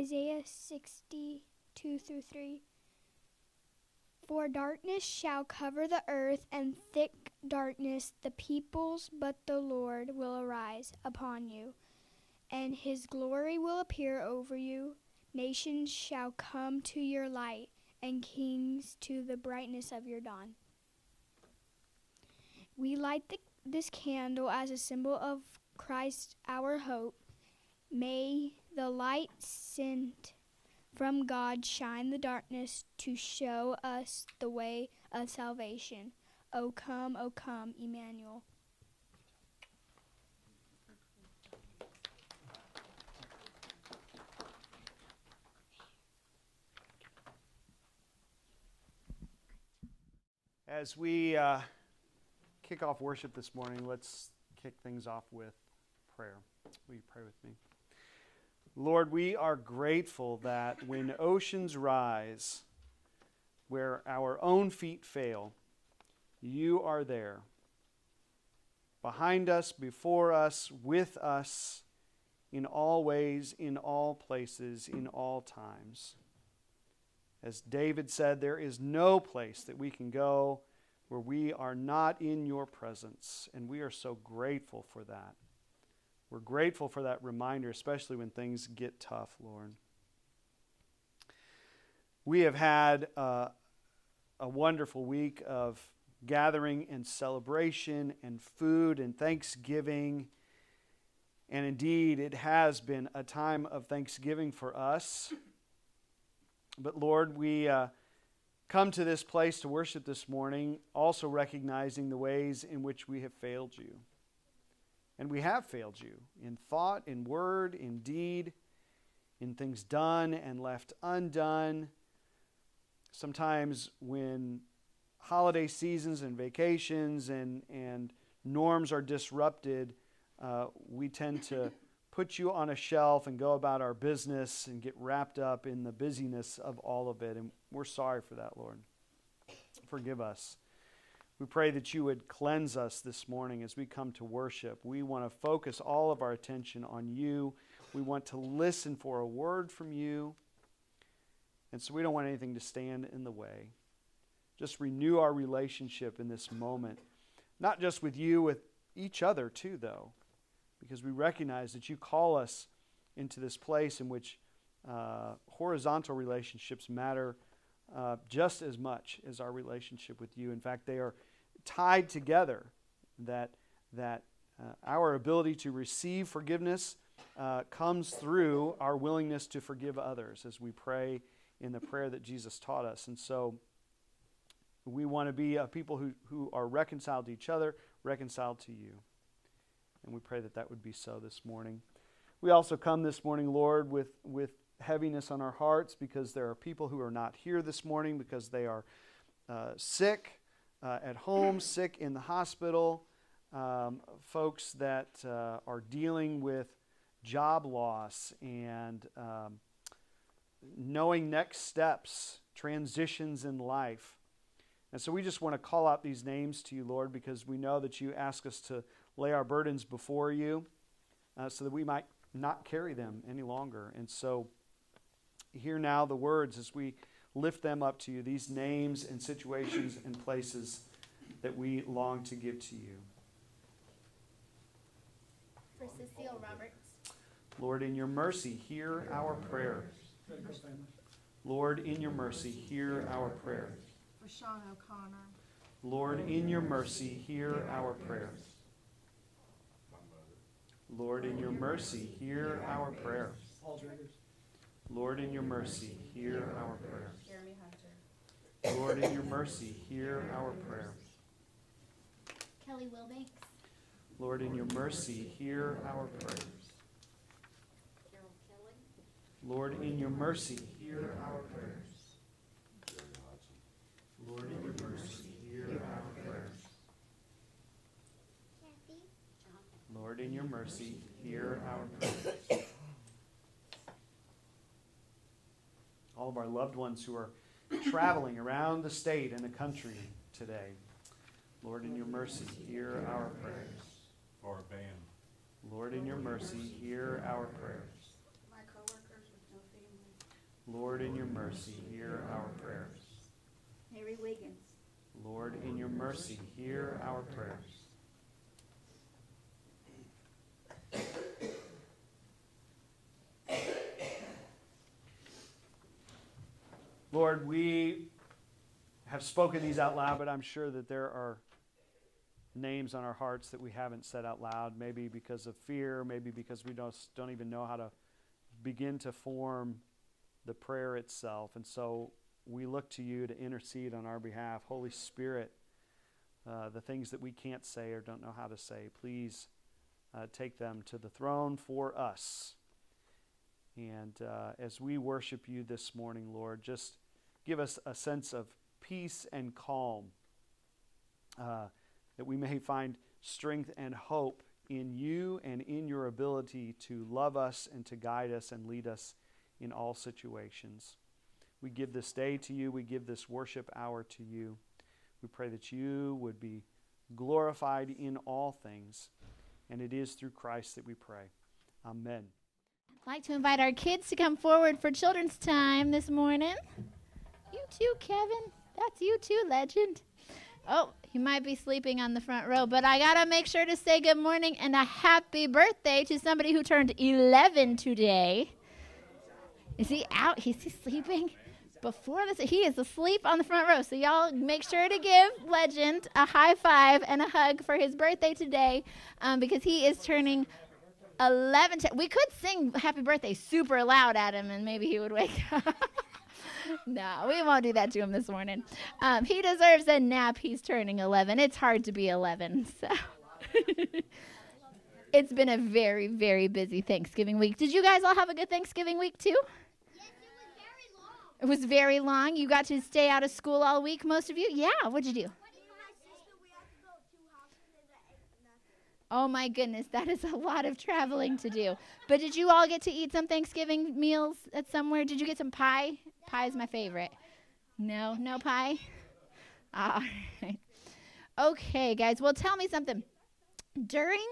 Isaiah 62 through 3. For darkness shall cover the earth, and thick darkness the peoples, but the Lord will arise upon you, and his glory will appear over you. Nations shall come to your light, and kings to the brightness of your dawn. We light the, this candle as a symbol of Christ, our hope. May the light sent from God shine the darkness to show us the way of salvation. O come, O come, Emmanuel. As we uh, kick off worship this morning, let's kick things off with prayer. Will you pray with me? Lord, we are grateful that when oceans rise, where our own feet fail, you are there. Behind us, before us, with us, in all ways, in all places, in all times. As David said, there is no place that we can go where we are not in your presence, and we are so grateful for that. We're grateful for that reminder, especially when things get tough, Lord. We have had uh, a wonderful week of gathering and celebration and food and thanksgiving. And indeed, it has been a time of thanksgiving for us. But Lord, we uh, come to this place to worship this morning, also recognizing the ways in which we have failed you. And we have failed you in thought, in word, in deed, in things done and left undone. Sometimes when holiday seasons and vacations and, and norms are disrupted, uh, we tend to put you on a shelf and go about our business and get wrapped up in the busyness of all of it. And we're sorry for that, Lord. Forgive us. We pray that you would cleanse us this morning as we come to worship. We want to focus all of our attention on you. We want to listen for a word from you. And so we don't want anything to stand in the way. Just renew our relationship in this moment. Not just with you, with each other too, though, because we recognize that you call us into this place in which uh, horizontal relationships matter uh, just as much as our relationship with you. In fact, they are tied together that, that uh, our ability to receive forgiveness uh, comes through our willingness to forgive others as we pray in the prayer that Jesus taught us. And so we want to be a people who, who are reconciled to each other, reconciled to you. And we pray that that would be so this morning. We also come this morning, Lord, with, with heaviness on our hearts because there are people who are not here this morning because they are uh, sick uh, at home, sick in the hospital, um, folks that uh, are dealing with job loss and um, knowing next steps, transitions in life. And so we just want to call out these names to you, Lord, because we know that you ask us to lay our burdens before you uh, so that we might not carry them any longer. And so hear now the words as we lift them up to you, these names and situations and places that we long to give to you. For Cecile Roberts. Lord, in your mercy, hear our prayer. Lord, in your mercy, hear our prayer. For Sean O'Connor. Lord, in your mercy, hear our prayer. Lord, in your mercy, hear our prayer. Lord, in your mercy, hear our prayer. Lord, in your mercy, hear our prayer. Kelly Wilbanks. Lord, in your mercy, hear our prayer. Carol Kelly. Lord, in your mercy, hear our prayers. Lord, in your mercy, hear our prayers. Lord, in your mercy, hear our prayers. All of our loved ones who are traveling around the state and the country today. Lord, in your mercy, hear our prayers. Or a band. Lord, in your mercy, hear our prayers. My coworkers with no family. Lord, in your mercy, hear our prayers. Mary Wiggins. Lord, in your mercy, hear our prayers. Lord, we have spoken these out loud, but I'm sure that there are names on our hearts that we haven't said out loud, maybe because of fear, maybe because we don't, don't even know how to begin to form the prayer itself. And so we look to you to intercede on our behalf. Holy Spirit, uh, the things that we can't say or don't know how to say, please uh, take them to the throne for us. And uh, as we worship you this morning, Lord, just give us a sense of peace and calm, uh, that we may find strength and hope in you and in your ability to love us and to guide us and lead us in all situations. We give this day to you, we give this worship hour to you. We pray that you would be glorified in all things, and it is through Christ that we pray. Amen. I'd like to invite our kids to come forward for children's time this morning. You too, Kevin. That's you too, legend. Oh, he might be sleeping on the front row, but I gotta make sure to say good morning and a happy birthday to somebody who turned 11 today. Is he out? Is he sleeping? Before this, he is asleep on the front row. So y'all make sure to give Legend a high five and a hug for his birthday today, um, because he is turning 11. T- we could sing happy birthday super loud at him, and maybe he would wake up. no, we won't do that to him this morning. Um, he deserves a nap. He's turning 11. It's hard to be 11, so. it's been a very, very busy Thanksgiving week. Did you guys all have a good Thanksgiving week too? It was very long. You got to stay out of school all week, most of you? Yeah, what'd you do? Oh my goodness, that is a lot of traveling to do. But did you all get to eat some Thanksgiving meals at somewhere? Did you get some pie? Pie is my favorite. No, no pie? All right. Okay, guys. Well, tell me something. During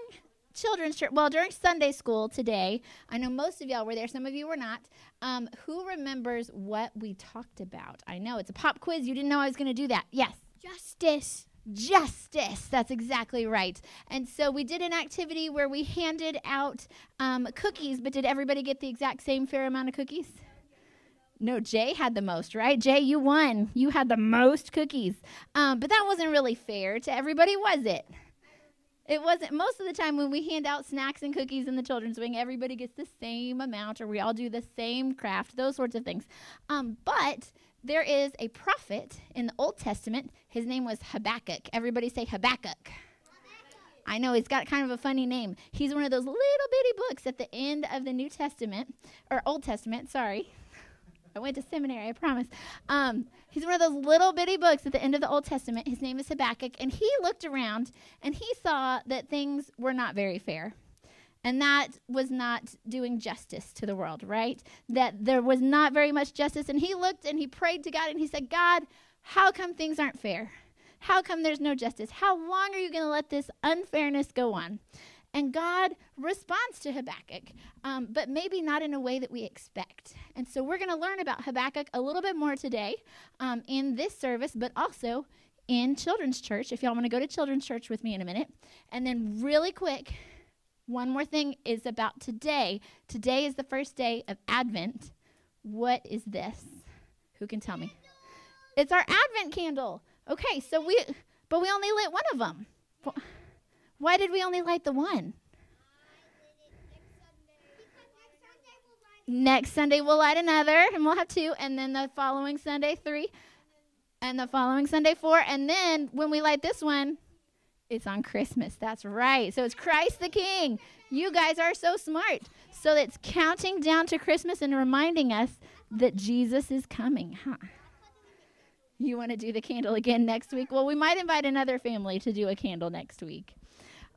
children's church, well, during Sunday school today, I know most of y'all were there, some of you were not. Um, who remembers what we talked about? I know it's a pop quiz. You didn't know I was going to do that. Yes. Justice. Justice. That's exactly right. And so we did an activity where we handed out um, cookies, but did everybody get the exact same fair amount of cookies? No, Jay had the most, right? Jay, you won. You had the most cookies. Um, but that wasn't really fair to everybody, was it? It wasn't. Most of the time, when we hand out snacks and cookies in the children's wing, everybody gets the same amount, or we all do the same craft, those sorts of things. Um, but there is a prophet in the Old Testament. His name was Habakkuk. Everybody say Habakkuk. I know he's got kind of a funny name. He's one of those little bitty books at the end of the New Testament, or Old Testament, sorry. I went to seminary, I promise. Um, he's one of those little bitty books at the end of the Old Testament. His name is Habakkuk, and he looked around and he saw that things were not very fair. And that was not doing justice to the world, right? That there was not very much justice. And he looked and he prayed to God and he said, God, how come things aren't fair? How come there's no justice? How long are you going to let this unfairness go on? And God responds to Habakkuk, um, but maybe not in a way that we expect. And so we're going to learn about Habakkuk a little bit more today um, in this service, but also in children's church. If y'all want to go to children's church with me in a minute. And then, really quick, one more thing is about today. Today is the first day of Advent. What is this? Who can tell me? It's our Advent candle. Okay, so we, but we only lit one of them. Why did we only light the one? Next Sunday we'll light another, and we'll have two, and then the following Sunday three, and the following Sunday four, and then when we light this one, it's on Christmas. That's right. So it's Christ the King. You guys are so smart. So it's counting down to Christmas and reminding us that Jesus is coming, huh? You want to do the candle again next week? Well, we might invite another family to do a candle next week.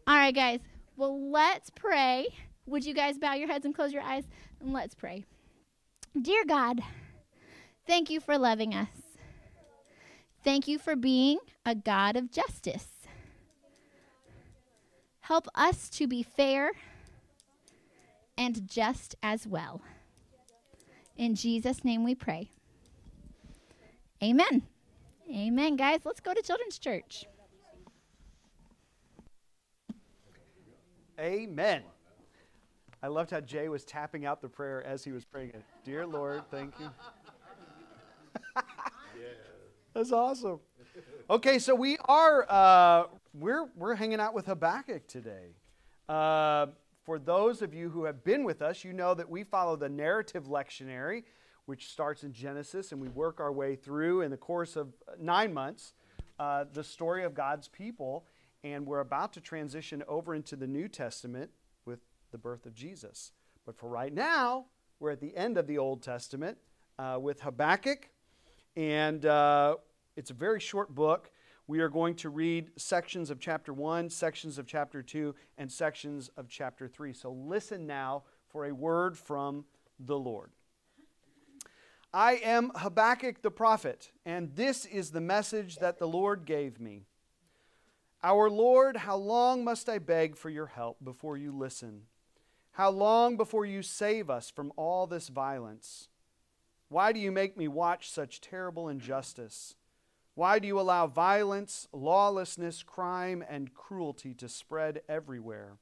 All right, guys. Well, let's pray. Would you guys bow your heads and close your eyes? And let's pray. Dear God, thank you for loving us. Thank you for being a God of justice. Help us to be fair and just as well. In Jesus' name we pray. Amen. Amen, guys. Let's go to Children's Church. Amen. I loved how Jay was tapping out the prayer as he was praying it. Dear Lord, thank you. That's awesome. Okay, so we are uh, we're we're hanging out with Habakkuk today. Uh, for those of you who have been with us, you know that we follow the narrative lectionary, which starts in Genesis, and we work our way through in the course of nine months uh, the story of God's people. And we're about to transition over into the New Testament with the birth of Jesus. But for right now, we're at the end of the Old Testament uh, with Habakkuk. And uh, it's a very short book. We are going to read sections of chapter 1, sections of chapter 2, and sections of chapter 3. So listen now for a word from the Lord. I am Habakkuk the prophet, and this is the message that the Lord gave me. Our Lord, how long must I beg for your help before you listen? How long before you save us from all this violence? Why do you make me watch such terrible injustice? Why do you allow violence, lawlessness, crime, and cruelty to spread everywhere?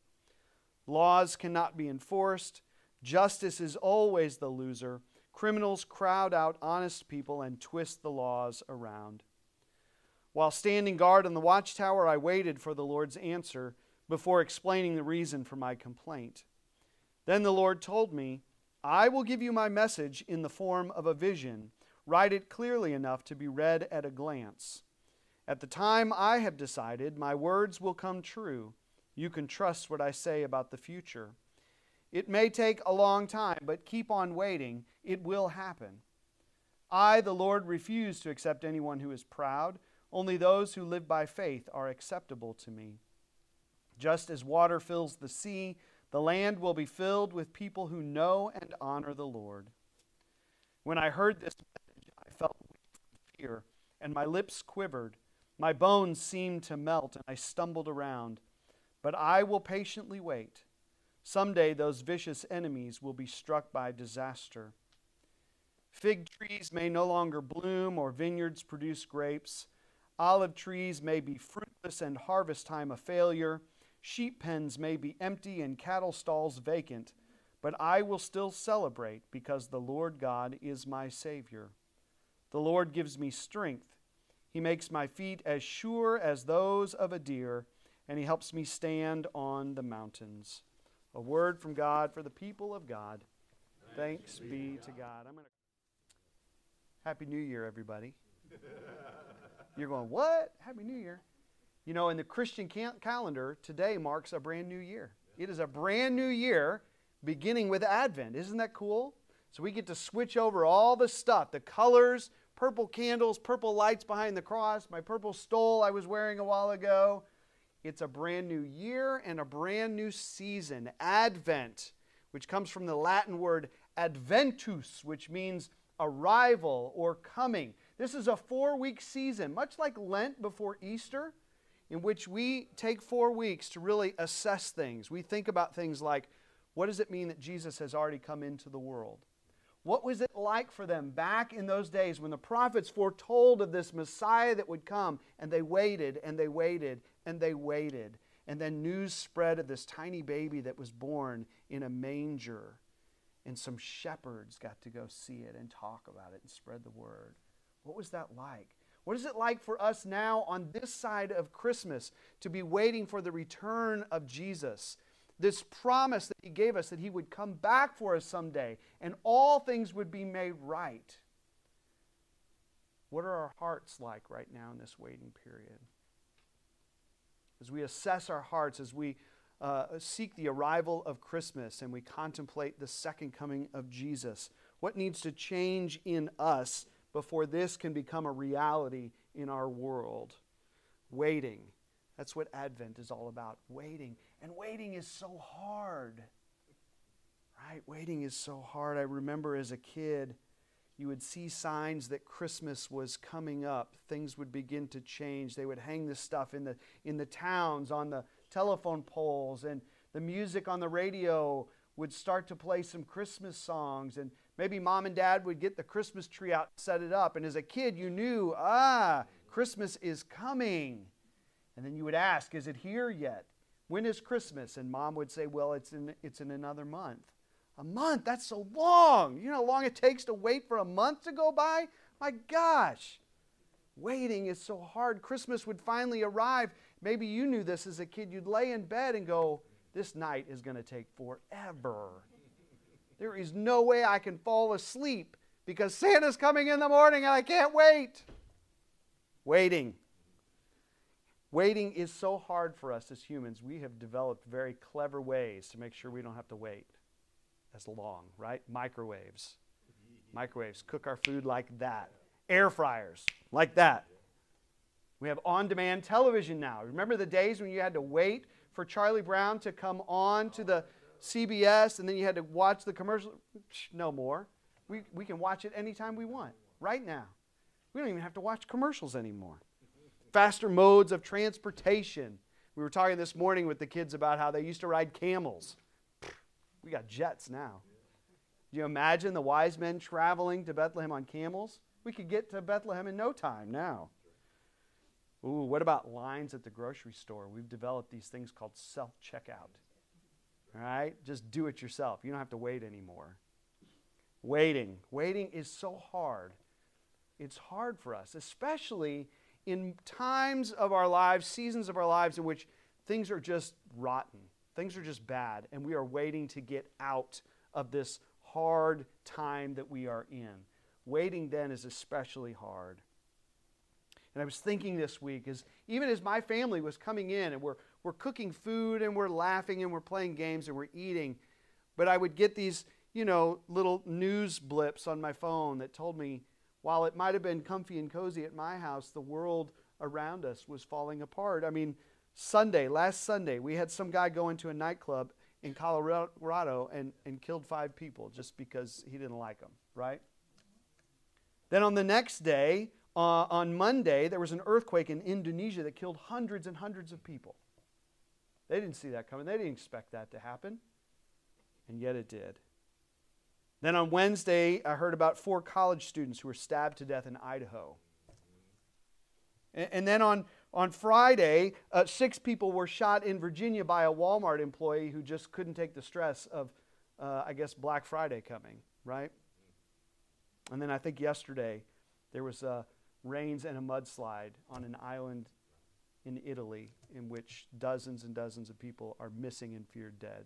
Laws cannot be enforced. Justice is always the loser. Criminals crowd out honest people and twist the laws around. While standing guard on the watchtower, I waited for the Lord's answer before explaining the reason for my complaint. Then the Lord told me, I will give you my message in the form of a vision. Write it clearly enough to be read at a glance. At the time I have decided, my words will come true. You can trust what I say about the future. It may take a long time, but keep on waiting. It will happen. I, the Lord, refuse to accept anyone who is proud only those who live by faith are acceptable to me. Just as water fills the sea, the land will be filled with people who know and honor the Lord. When I heard this fear, and my lips quivered. My bones seemed to melt, and I stumbled around. But I will patiently wait. Someday those vicious enemies will be struck by disaster. Fig trees may no longer bloom, or vineyards produce grapes. Olive trees may be fruitless and harvest time a failure. Sheep pens may be empty and cattle stalls vacant. But I will still celebrate because the Lord God is my Savior. The Lord gives me strength. He makes my feet as sure as those of a deer, and He helps me stand on the mountains. A word from God for the people of God. Thanks, Thanks be to God. I'm going to Happy New Year, everybody. You're going, what? Happy New Year. You know, in the Christian calendar, today marks a brand new year. It is a brand new year beginning with Advent. Isn't that cool? So we get to switch over all the stuff the colors, purple candles, purple lights behind the cross, my purple stole I was wearing a while ago. It's a brand new year and a brand new season, Advent, which comes from the Latin word adventus, which means arrival or coming. This is a four week season, much like Lent before Easter, in which we take four weeks to really assess things. We think about things like what does it mean that Jesus has already come into the world? What was it like for them back in those days when the prophets foretold of this Messiah that would come and they waited and they waited and they waited? And then news spread of this tiny baby that was born in a manger. And some shepherds got to go see it and talk about it and spread the word. What was that like? What is it like for us now on this side of Christmas to be waiting for the return of Jesus? This promise that He gave us that He would come back for us someday and all things would be made right. What are our hearts like right now in this waiting period? As we assess our hearts, as we uh, seek the arrival of Christmas and we contemplate the second coming of Jesus, what needs to change in us before this can become a reality in our world. Waiting. That's what Advent is all about. Waiting. And waiting is so hard. Right? Waiting is so hard. I remember as a kid, you would see signs that Christmas was coming up. Things would begin to change. They would hang this stuff in the, in the towns, on the telephone poles, and the music on the radio would start to play some Christmas songs. And Maybe mom and dad would get the Christmas tree out, set it up, and as a kid, you knew, ah, Christmas is coming. And then you would ask, is it here yet? When is Christmas? And mom would say, well, it's in, it's in another month. A month? That's so long. You know how long it takes to wait for a month to go by? My gosh. Waiting is so hard. Christmas would finally arrive. Maybe you knew this as a kid. You'd lay in bed and go, This night is going to take forever. There is no way I can fall asleep because Santa's coming in the morning and I can't wait. Waiting. Waiting is so hard for us as humans. We have developed very clever ways to make sure we don't have to wait as long, right? Microwaves. Microwaves cook our food like that. Air fryers like that. We have on demand television now. Remember the days when you had to wait for Charlie Brown to come on to the CBS and then you had to watch the commercial? No more. We, we can watch it anytime we want, right now. We don't even have to watch commercials anymore. Faster modes of transportation. We were talking this morning with the kids about how they used to ride camels. We got jets now. Do you imagine the wise men traveling to Bethlehem on camels? We could get to Bethlehem in no time now. Ooh, what about lines at the grocery store? We've developed these things called self checkout. All right? Just do it yourself. You don't have to wait anymore. Waiting. Waiting is so hard. It's hard for us, especially in times of our lives, seasons of our lives in which things are just rotten, things are just bad, and we are waiting to get out of this hard time that we are in. Waiting then is especially hard. And I was thinking this week, is even as my family was coming in and we're, we're cooking food and we're laughing and we're playing games and we're eating, but I would get these, you know, little news blips on my phone that told me while it might have been comfy and cozy at my house, the world around us was falling apart. I mean, Sunday, last Sunday, we had some guy go into a nightclub in Colorado and, and killed five people just because he didn't like them, right? Then on the next day, uh, on Monday, there was an earthquake in Indonesia that killed hundreds and hundreds of people. They didn't see that coming, they didn't expect that to happen, and yet it did. Then on Wednesday, I heard about four college students who were stabbed to death in Idaho. And, and then on, on Friday, uh, six people were shot in Virginia by a Walmart employee who just couldn't take the stress of, uh, I guess, Black Friday coming, right? And then I think yesterday there was uh, rains and a mudslide on an island in Italy in which dozens and dozens of people are missing and feared dead.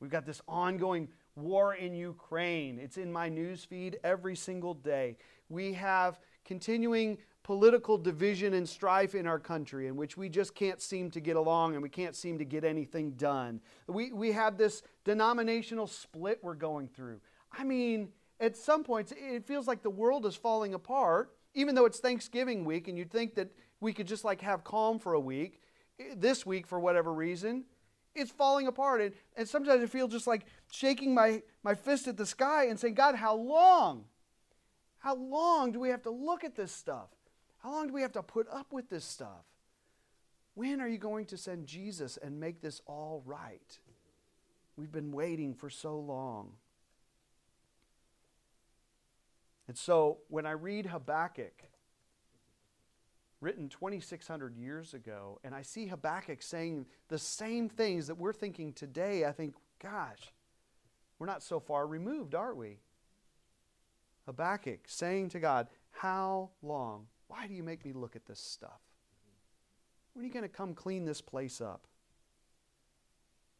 We've got this ongoing war in Ukraine. It's in my news feed every single day. We have continuing political division and strife in our country in which we just can't seem to get along and we can't seem to get anything done. We, we have this denominational split we're going through. I mean, at some points, it feels like the world is falling apart, even though it's Thanksgiving week and you'd think that we could just like have calm for a week. Eh, this week, for whatever reason, it's falling apart. And, and sometimes I feel just like shaking my, my fist at the sky and saying, God, how long? How long do we have to look at this stuff? How long do we have to put up with this stuff? When are you going to send Jesus and make this all right? We've been waiting for so long. And so when I read Habakkuk, written 2,600 years ago, and I see Habakkuk saying the same things that we're thinking today, I think, gosh, we're not so far removed, are we? Habakkuk saying to God, How long? Why do you make me look at this stuff? When are you going to come clean this place up?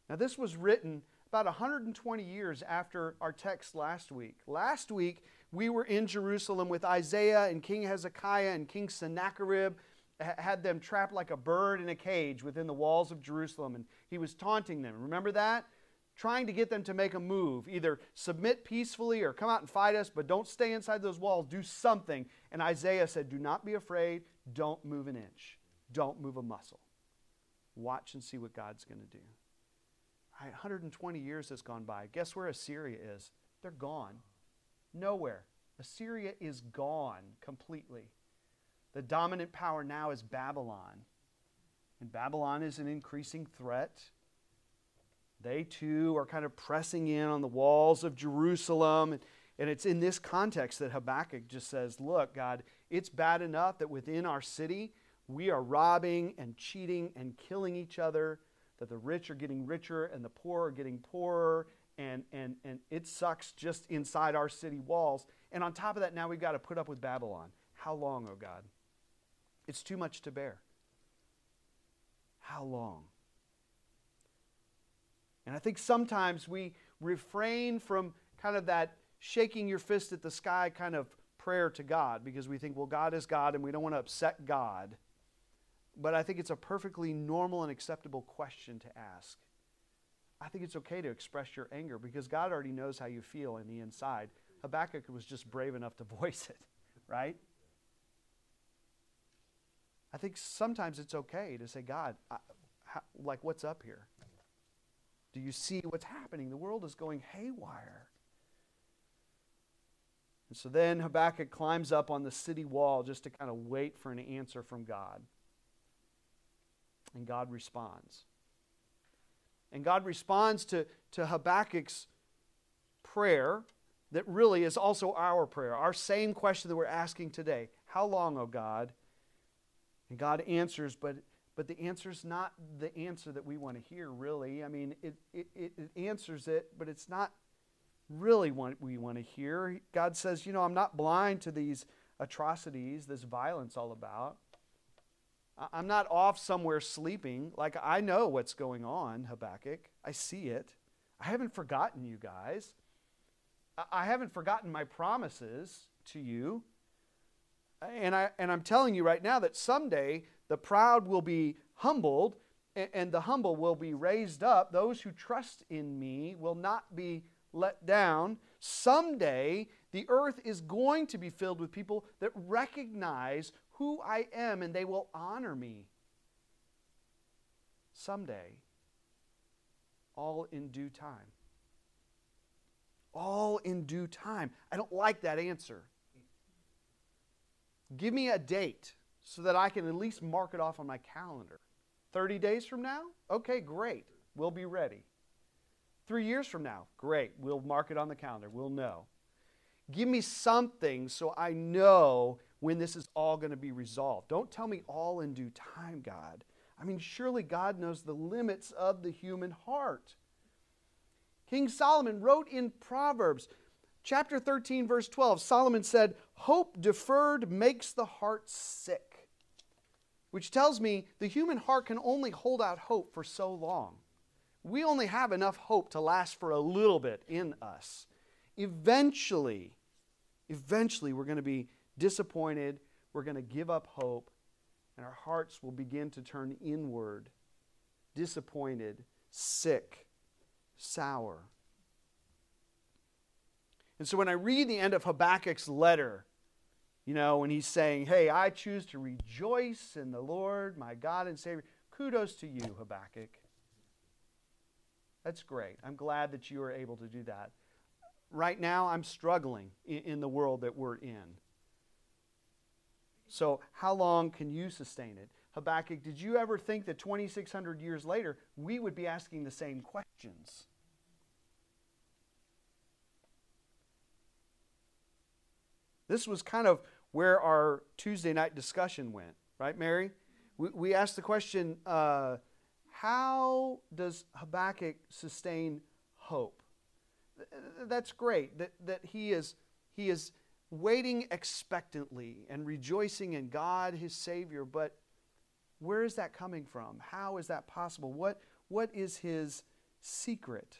Now, this was written about 120 years after our text last week. Last week, we were in Jerusalem with Isaiah and King Hezekiah and King Sennacherib had them trapped like a bird in a cage within the walls of Jerusalem, and he was taunting them. Remember that? Trying to get them to make a move, either submit peacefully or come out and fight us, but don't stay inside those walls. Do something. And Isaiah said, Do not be afraid. Don't move an inch. Don't move a muscle. Watch and see what God's going to do. All right, 120 years has gone by. Guess where Assyria is? They're gone. Nowhere. Assyria is gone completely. The dominant power now is Babylon. And Babylon is an increasing threat. They too are kind of pressing in on the walls of Jerusalem. And, it's in this context that Habakkuk just says, Look, God, it's bad enough that within our city we are robbing and cheating and killing each other, that the rich are getting richer and the poor are getting poorer, and, and, and it sucks just inside our city walls. And on top of that, now we've got to put up with Babylon. How long, oh God? It's too much to bear. How long? And I think sometimes we refrain from kind of that shaking your fist at the sky kind of prayer to God because we think, well, God is God and we don't want to upset God. But I think it's a perfectly normal and acceptable question to ask. I think it's okay to express your anger because God already knows how you feel in the inside. Habakkuk was just brave enough to voice it, right? I think sometimes it's okay to say, God, I, how, like, what's up here? Do you see what's happening? The world is going haywire. And so then Habakkuk climbs up on the city wall just to kind of wait for an answer from God. And God responds. And God responds to, to Habakkuk's prayer that really is also our prayer, our same question that we're asking today How long, O God? And God answers, but, but the answer is not the answer that we want to hear, really. I mean, it, it, it answers it, but it's not really what we want to hear. God says, You know, I'm not blind to these atrocities, this violence all about. I'm not off somewhere sleeping. Like, I know what's going on, Habakkuk. I see it. I haven't forgotten you guys. I haven't forgotten my promises to you. And, I, and I'm telling you right now that someday the proud will be humbled and, and the humble will be raised up. Those who trust in me will not be let down. Someday the earth is going to be filled with people that recognize who I am and they will honor me. Someday, all in due time. All in due time. I don't like that answer. Give me a date so that I can at least mark it off on my calendar. 30 days from now? Okay, great. We'll be ready. Three years from now? Great. We'll mark it on the calendar. We'll know. Give me something so I know when this is all going to be resolved. Don't tell me all in due time, God. I mean, surely God knows the limits of the human heart. King Solomon wrote in Proverbs chapter 13, verse 12, Solomon said, Hope deferred makes the heart sick, which tells me the human heart can only hold out hope for so long. We only have enough hope to last for a little bit in us. Eventually, eventually, we're going to be disappointed, we're going to give up hope, and our hearts will begin to turn inward, disappointed, sick, sour. And so when I read the end of Habakkuk's letter, you know, when he's saying, Hey, I choose to rejoice in the Lord, my God and Savior, kudos to you, Habakkuk. That's great. I'm glad that you are able to do that. Right now, I'm struggling in, in the world that we're in. So, how long can you sustain it? Habakkuk, did you ever think that 2,600 years later we would be asking the same questions? This was kind of where our Tuesday night discussion went, right, Mary? We, we asked the question uh, how does Habakkuk sustain hope? That's great that, that he, is, he is waiting expectantly and rejoicing in God, his Savior, but where is that coming from? How is that possible? What, what is his secret?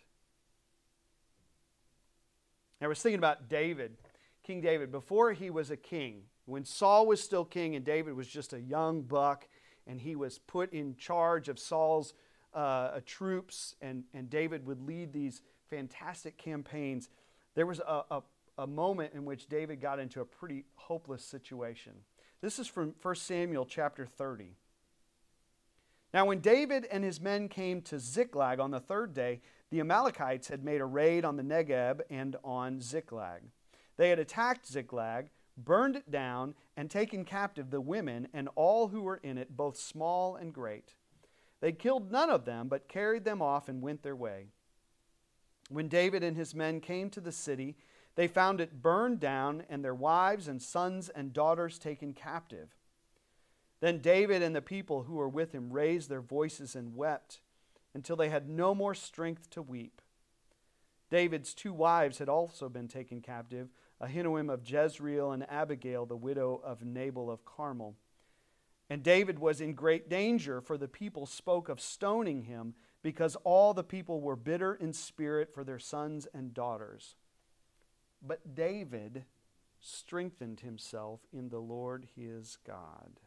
I was thinking about David King David, before he was a king, when Saul was still king and David was just a young buck, and he was put in charge of Saul's uh, troops, and, and David would lead these fantastic campaigns, there was a, a, a moment in which David got into a pretty hopeless situation. This is from 1 Samuel chapter 30. Now, when David and his men came to Ziklag on the third day, the Amalekites had made a raid on the Negeb and on Ziklag. They had attacked Ziklag, burned it down, and taken captive the women and all who were in it, both small and great. They killed none of them, but carried them off and went their way. When David and his men came to the city, they found it burned down and their wives and sons and daughters taken captive. Then David and the people who were with him raised their voices and wept until they had no more strength to weep. David's two wives had also been taken captive Ahinoam of Jezreel and Abigail, the widow of Nabal of Carmel. And David was in great danger, for the people spoke of stoning him, because all the people were bitter in spirit for their sons and daughters. But David strengthened himself in the Lord his God.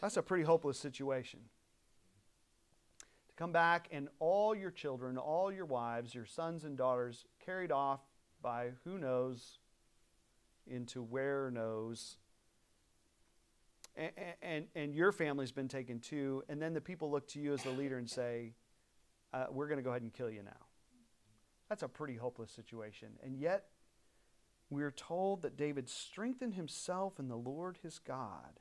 That's a pretty hopeless situation. To come back and all your children, all your wives, your sons and daughters carried off by who knows into where knows. And, and, and your family's been taken too. And then the people look to you as the leader and say, uh, We're going to go ahead and kill you now. That's a pretty hopeless situation. And yet, we're told that David strengthened himself in the Lord his God.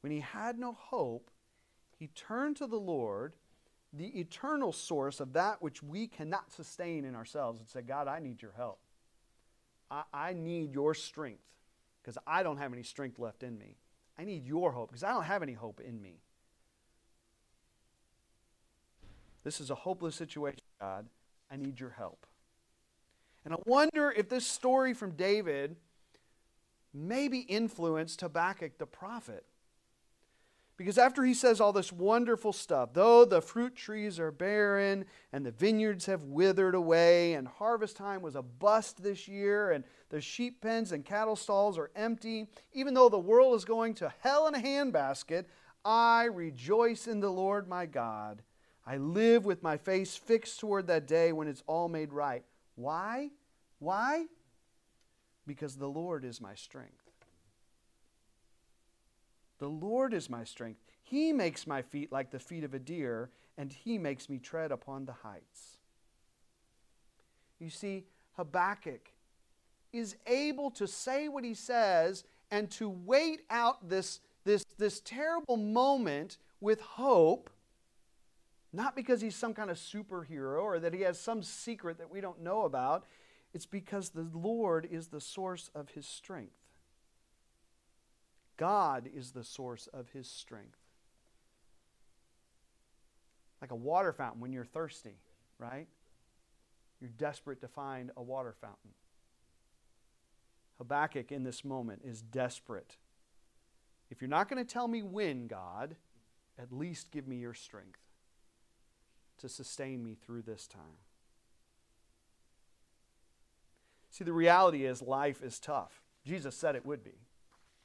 When he had no hope, he turned to the Lord, the eternal source of that which we cannot sustain in ourselves, and said, God, I need your help. I, I need your strength because I don't have any strength left in me. I need your hope because I don't have any hope in me. This is a hopeless situation, God. I need your help. And I wonder if this story from David maybe influenced Habakkuk the prophet. Because after he says all this wonderful stuff, though the fruit trees are barren and the vineyards have withered away, and harvest time was a bust this year, and the sheep pens and cattle stalls are empty, even though the world is going to hell in a handbasket, I rejoice in the Lord my God. I live with my face fixed toward that day when it's all made right. Why? Why? Because the Lord is my strength. The Lord is my strength. He makes my feet like the feet of a deer, and he makes me tread upon the heights. You see, Habakkuk is able to say what he says and to wait out this, this, this terrible moment with hope, not because he's some kind of superhero or that he has some secret that we don't know about. It's because the Lord is the source of his strength. God is the source of his strength. Like a water fountain when you're thirsty, right? You're desperate to find a water fountain. Habakkuk in this moment is desperate. If you're not going to tell me when, God, at least give me your strength to sustain me through this time. See, the reality is life is tough. Jesus said it would be.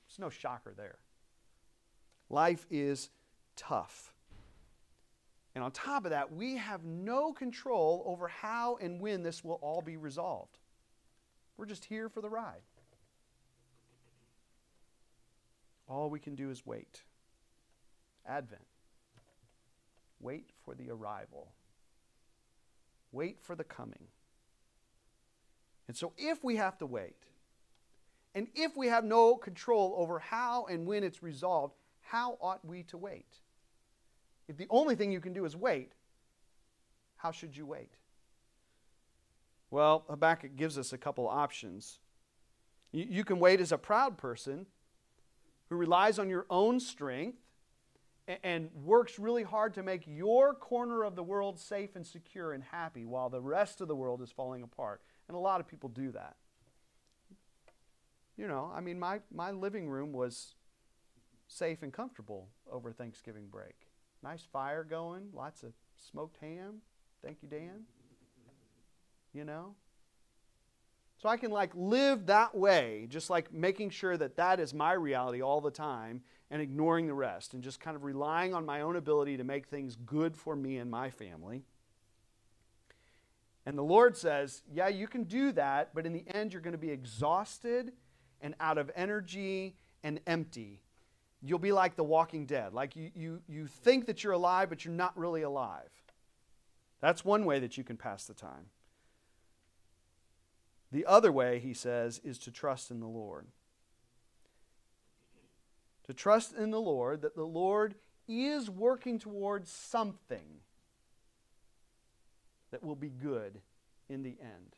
There's no shocker there. Life is tough. And on top of that, we have no control over how and when this will all be resolved. We're just here for the ride. All we can do is wait. Advent. Wait for the arrival. Wait for the coming. And so, if we have to wait, and if we have no control over how and when it's resolved, how ought we to wait? If the only thing you can do is wait, how should you wait? Well, Habakkuk gives us a couple options. You, you can wait as a proud person who relies on your own strength and, works really hard to make your corner of the world safe and secure and happy while the rest of the world is falling apart. And a lot of people do that you know, I mean, my, my living room was safe and comfortable over Thanksgiving break. Nice fire going, lots of smoked ham. Thank you, Dan. You know? So I can like live that way, just like making sure that that is my reality all the time and ignoring the rest and just kind of relying on my own ability to make things good for me and my family. And the Lord says, Yeah, you can do that, but in the end, you're going to be exhausted and out of energy and empty. You'll be like the walking dead. Like you, you, you think that you're alive, but you're not really alive. That's one way that you can pass the time. The other way, he says, is to trust in the Lord. To trust in the Lord that the Lord is working towards something that will be good in the end.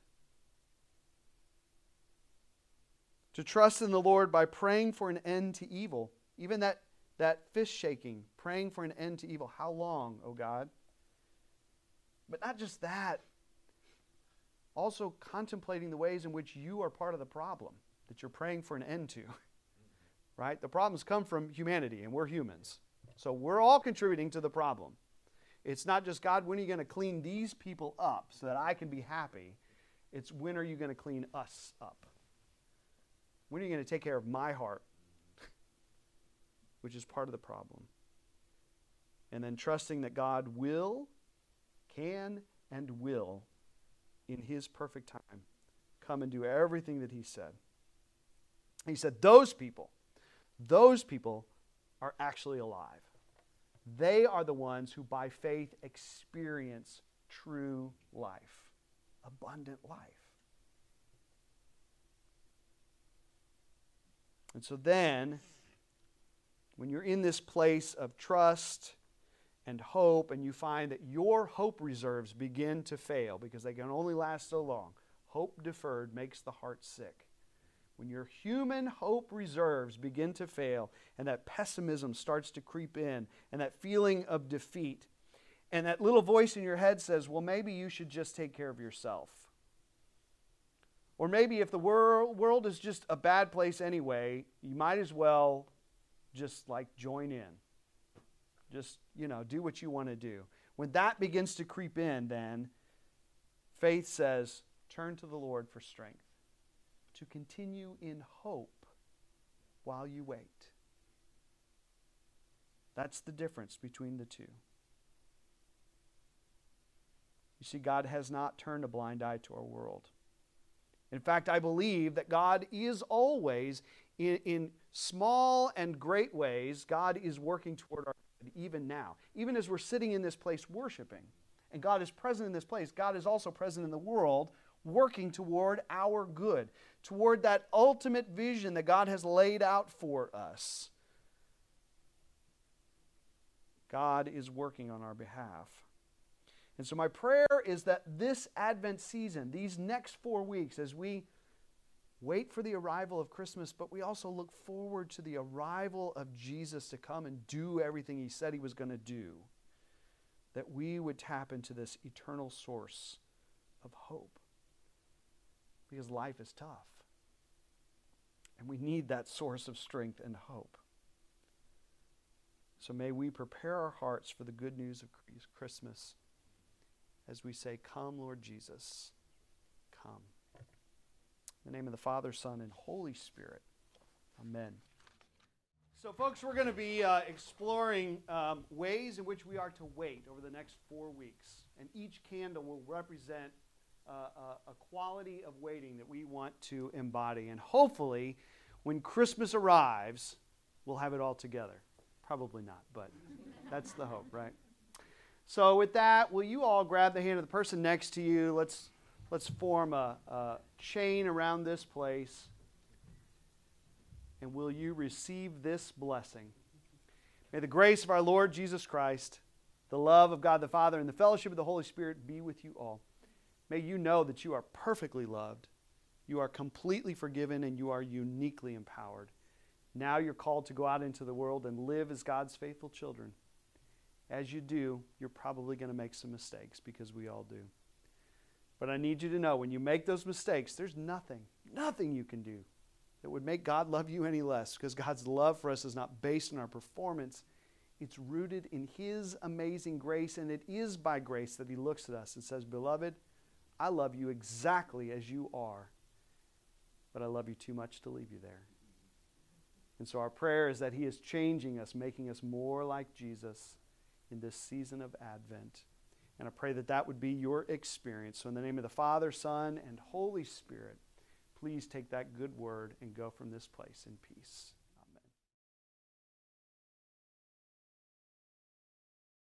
To trust in the Lord by praying for an end to evil. Even that, that fist shaking, praying for an end to evil. How long, O oh God? But not just that, also contemplating the ways in which you are part of the problem that you're praying for an end to. Right? The problems come from humanity, and we're humans. So we're all contributing to the problem. It's not just, God, when are you going to clean these people up so that I can be happy? It's when are you going to clean us up? When are you going to take care of my heart? Which is part of the problem. And then trusting that God will, can, and will, in His perfect time, come and do everything that He said. He said, Those people, those people are actually alive. They are the ones who, by faith, experience true life, abundant life. And so then, when you're in this place of trust and hope, and you find that your hope reserves begin to fail because they can only last so long, hope deferred makes the heart sick when your human hope reserves begin to fail and that pessimism starts to creep in and that feeling of defeat, and that little voice in your head says, well, maybe you should just take care of yourself. Or maybe if the world, world is just a bad place anyway, you might as well just like join in. Just, you know, do what you want to do. When that begins to creep in, then faith says, turn to the Lord for strength to continue in hope while you wait. That's the difference between the two. You see, God has not turned a blind eye to our world. In fact, I believe that God is always, in, in small and great ways, God is working toward our good even now. Even as we're sitting in this place worshiping, and God is present in this place, God is also present in the world working toward our good, toward that ultimate vision that God has laid out for us. God is working on our behalf. And so, my prayer is that this Advent season, these next four weeks, as we wait for the arrival of Christmas, but we also look forward to the arrival of Jesus to come and do everything he said he was going to do, that we would tap into this eternal source of hope because life is tough. And we need that source of strength and hope. So may we prepare our hearts for the good news of Christmas as we say, Come, Lord Jesus, come. In the name of the Father, Son, and Holy Spirit. Amen. So, folks, we're going to be uh, exploring um, ways in which we are to wait over the next four weeks. And each candle will represent uh, a quality of waiting that we want to embody. And hopefully, when Christmas arrives, we'll have it all together. Probably not, but that's the hope, right? So, with that, will you all grab the hand of the person next to you? Let's, let's form a, a chain around this place. And will you receive this blessing? May the grace of our Lord Jesus Christ, the love of God the Father, and the fellowship of the Holy Spirit be with you all. May you know that you are perfectly loved, you are completely forgiven, and you are uniquely empowered. Now you're called to go out into the world and live as God's faithful children. As you do, you're probably going to make some mistakes because we all do. But I need you to know when you make those mistakes, there's nothing, nothing you can do that would make God love you any less because God's love for us is not based on our performance. It's rooted in His amazing grace, and it is by grace that He looks at us and says, Beloved, I love you exactly as you are, but I love you too much to leave you there. And so our prayer is that He is changing us, making us more like Jesus in this season of Advent. And I pray that that would be your experience. So, in the name of the Father, Son, and Holy Spirit, please take that good word and go from this place in peace.